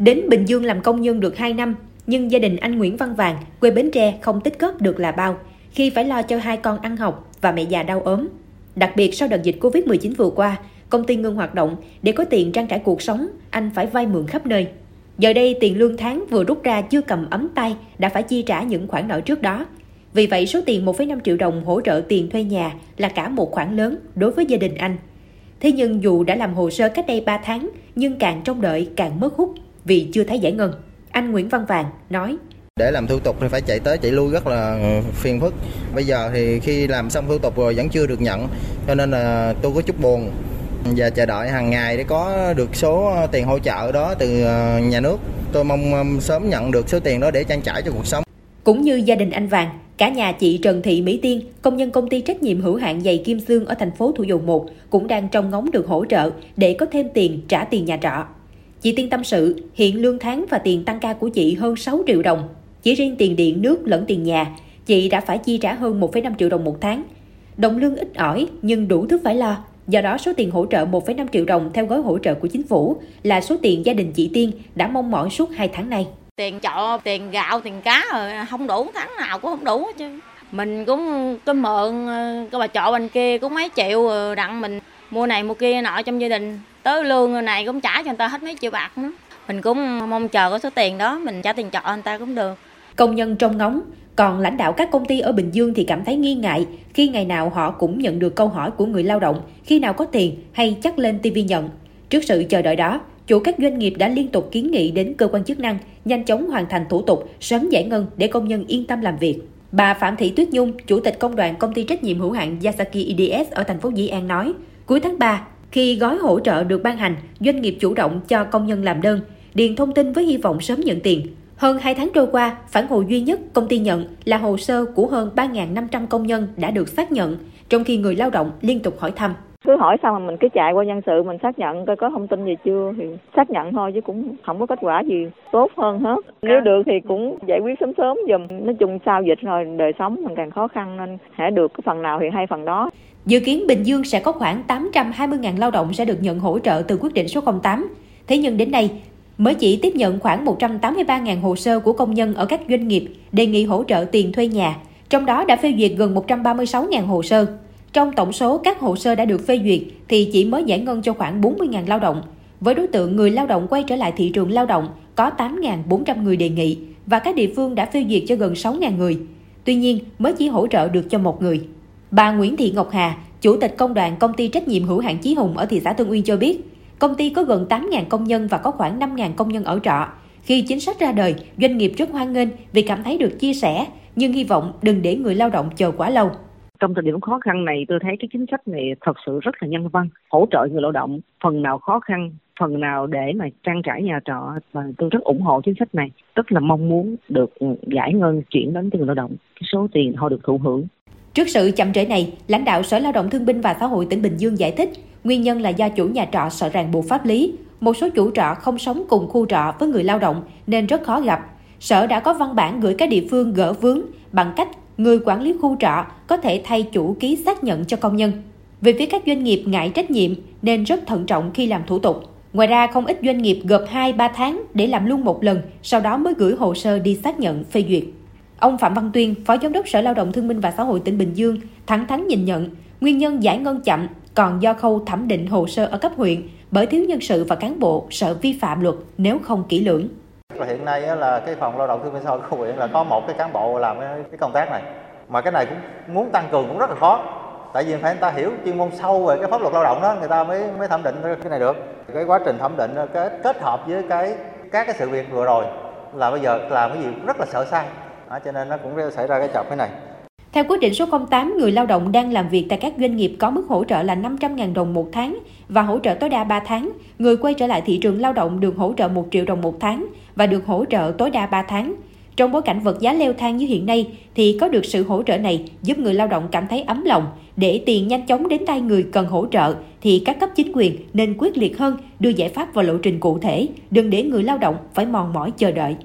Đến Bình Dương làm công nhân được 2 năm, nhưng gia đình anh Nguyễn Văn Vàng, quê Bến Tre không tích góp được là bao, khi phải lo cho hai con ăn học và mẹ già đau ốm. Đặc biệt sau đợt dịch Covid-19 vừa qua, công ty ngưng hoạt động để có tiền trang trải cuộc sống, anh phải vay mượn khắp nơi. Giờ đây tiền lương tháng vừa rút ra chưa cầm ấm tay đã phải chi trả những khoản nợ trước đó. Vì vậy số tiền 1,5 triệu đồng hỗ trợ tiền thuê nhà là cả một khoản lớn đối với gia đình anh. Thế nhưng dù đã làm hồ sơ cách đây 3 tháng nhưng càng trông đợi càng mất hút vì chưa thấy giải ngân. Anh Nguyễn Văn Vàng nói. Để làm thủ tục thì phải chạy tới chạy lui rất là phiền phức. Bây giờ thì khi làm xong thủ tục rồi vẫn chưa được nhận cho nên là tôi có chút buồn. Và chờ đợi hàng ngày để có được số tiền hỗ trợ đó từ ờ, nhà nước. Tôi mong sớm nhận được số tiền đó để trang trải cho cuộc sống. Cũng như gia đình anh Vàng, cả nhà chị Trần Thị Mỹ Tiên, công nhân công ty trách nhiệm hữu hạn giày Kim Sương ở thành phố Thủ Dầu Một cũng đang trông ngóng được hỗ trợ để có thêm tiền trả tiền nhà trọ. Chị Tiên tâm sự, hiện lương tháng và tiền tăng ca của chị hơn 6 triệu đồng. Chỉ riêng tiền điện, nước lẫn tiền nhà, chị đã phải chi trả hơn 1,5 triệu đồng một tháng. Đồng lương ít ỏi nhưng đủ thứ phải lo. Do đó số tiền hỗ trợ 1,5 triệu đồng theo gói hỗ trợ của chính phủ là số tiền gia đình chị Tiên đã mong mỏi suốt 2 tháng nay. Tiền trọ, tiền gạo, tiền cá rồi không đủ, tháng nào cũng không đủ chứ. Mình cũng có mượn ờ, cái bà trọ bên kia cũng mấy triệu ờ, đặng mình mua này mua kia nọ trong gia đình tới lương này cũng trả cho người ta hết mấy triệu bạc nữa mình cũng mong chờ có số tiền đó mình trả tiền trọ người ta cũng được công nhân trong ngóng còn lãnh đạo các công ty ở Bình Dương thì cảm thấy nghi ngại khi ngày nào họ cũng nhận được câu hỏi của người lao động khi nào có tiền hay chắc lên TV nhận. Trước sự chờ đợi đó, chủ các doanh nghiệp đã liên tục kiến nghị đến cơ quan chức năng nhanh chóng hoàn thành thủ tục, sớm giải ngân để công nhân yên tâm làm việc. Bà Phạm Thị Tuyết Nhung, chủ tịch công đoàn công ty trách nhiệm hữu hạn Yasaki IDS ở thành phố Dĩ An nói, cuối tháng 3, khi gói hỗ trợ được ban hành, doanh nghiệp chủ động cho công nhân làm đơn, điền thông tin với hy vọng sớm nhận tiền. Hơn 2 tháng trôi qua, phản hồi duy nhất công ty nhận là hồ sơ của hơn 3.500 công nhân đã được xác nhận, trong khi người lao động liên tục hỏi thăm. Cứ hỏi xong mà mình cứ chạy qua nhân sự mình xác nhận coi có thông tin gì chưa thì xác nhận thôi chứ cũng không có kết quả gì tốt hơn hết. Nếu được thì cũng giải quyết sớm sớm dùm. Nói chung sau dịch rồi đời sống mình càng khó khăn nên hãy được cái phần nào thì hay phần đó. Dự kiến Bình Dương sẽ có khoảng 820.000 lao động sẽ được nhận hỗ trợ từ quyết định số 08. Thế nhưng đến nay, mới chỉ tiếp nhận khoảng 183.000 hồ sơ của công nhân ở các doanh nghiệp đề nghị hỗ trợ tiền thuê nhà, trong đó đã phê duyệt gần 136.000 hồ sơ. Trong tổng số các hồ sơ đã được phê duyệt thì chỉ mới giải ngân cho khoảng 40.000 lao động. Với đối tượng người lao động quay trở lại thị trường lao động có 8.400 người đề nghị và các địa phương đã phê duyệt cho gần 6.000 người. Tuy nhiên, mới chỉ hỗ trợ được cho một người. Bà Nguyễn Thị Ngọc Hà, Chủ tịch Công đoàn Công ty Trách nhiệm hữu hạn Chí Hùng ở thị xã Tân Uyên cho biết, công ty có gần 8.000 công nhân và có khoảng 5.000 công nhân ở trọ. Khi chính sách ra đời, doanh nghiệp rất hoan nghênh vì cảm thấy được chia sẻ, nhưng hy vọng đừng để người lao động chờ quá lâu. Trong thời điểm khó khăn này, tôi thấy cái chính sách này thật sự rất là nhân văn, hỗ trợ người lao động phần nào khó khăn, phần nào để mà trang trải nhà trọ và tôi rất ủng hộ chính sách này, rất là mong muốn được giải ngân chuyển đến cho người lao động cái số tiền họ được thụ hưởng. Trước sự chậm trễ này, lãnh đạo Sở Lao động Thương binh và Xã hội tỉnh Bình Dương giải thích, nguyên nhân là do chủ nhà trọ sợ ràng buộc pháp lý. Một số chủ trọ không sống cùng khu trọ với người lao động nên rất khó gặp. Sở đã có văn bản gửi các địa phương gỡ vướng bằng cách người quản lý khu trọ có thể thay chủ ký xác nhận cho công nhân. Về phía các doanh nghiệp ngại trách nhiệm nên rất thận trọng khi làm thủ tục. Ngoài ra, không ít doanh nghiệp gộp 2-3 tháng để làm luôn một lần, sau đó mới gửi hồ sơ đi xác nhận phê duyệt. Ông Phạm Văn Tuyên, Phó Giám đốc Sở Lao động Thương binh và Xã hội tỉnh Bình Dương, thẳng thắn nhìn nhận nguyên nhân giải ngân chậm còn do khâu thẩm định hồ sơ ở cấp huyện bởi thiếu nhân sự và cán bộ sợ vi phạm luật nếu không kỹ lưỡng. Hiện nay là cái phòng lao động thương binh xã hội của huyện là có một cái cán bộ làm cái công tác này. Mà cái này cũng muốn tăng cường cũng rất là khó. Tại vì phải người ta hiểu chuyên môn sâu về cái pháp luật lao động đó người ta mới mới thẩm định cái này được. Cái quá trình thẩm định kết kết hợp với cái các cái sự việc vừa rồi là bây giờ làm cái gì rất là sợ sai đó, cho nên nó cũng xảy ra cái chọc thế này theo quyết định số 08, người lao động đang làm việc tại các doanh nghiệp có mức hỗ trợ là 500.000 đồng một tháng và hỗ trợ tối đa 3 tháng. Người quay trở lại thị trường lao động được hỗ trợ 1 triệu đồng một tháng và được hỗ trợ tối đa 3 tháng. Trong bối cảnh vật giá leo thang như hiện nay thì có được sự hỗ trợ này giúp người lao động cảm thấy ấm lòng. Để tiền nhanh chóng đến tay người cần hỗ trợ thì các cấp chính quyền nên quyết liệt hơn đưa giải pháp vào lộ trình cụ thể, đừng để người lao động phải mòn mỏi chờ đợi.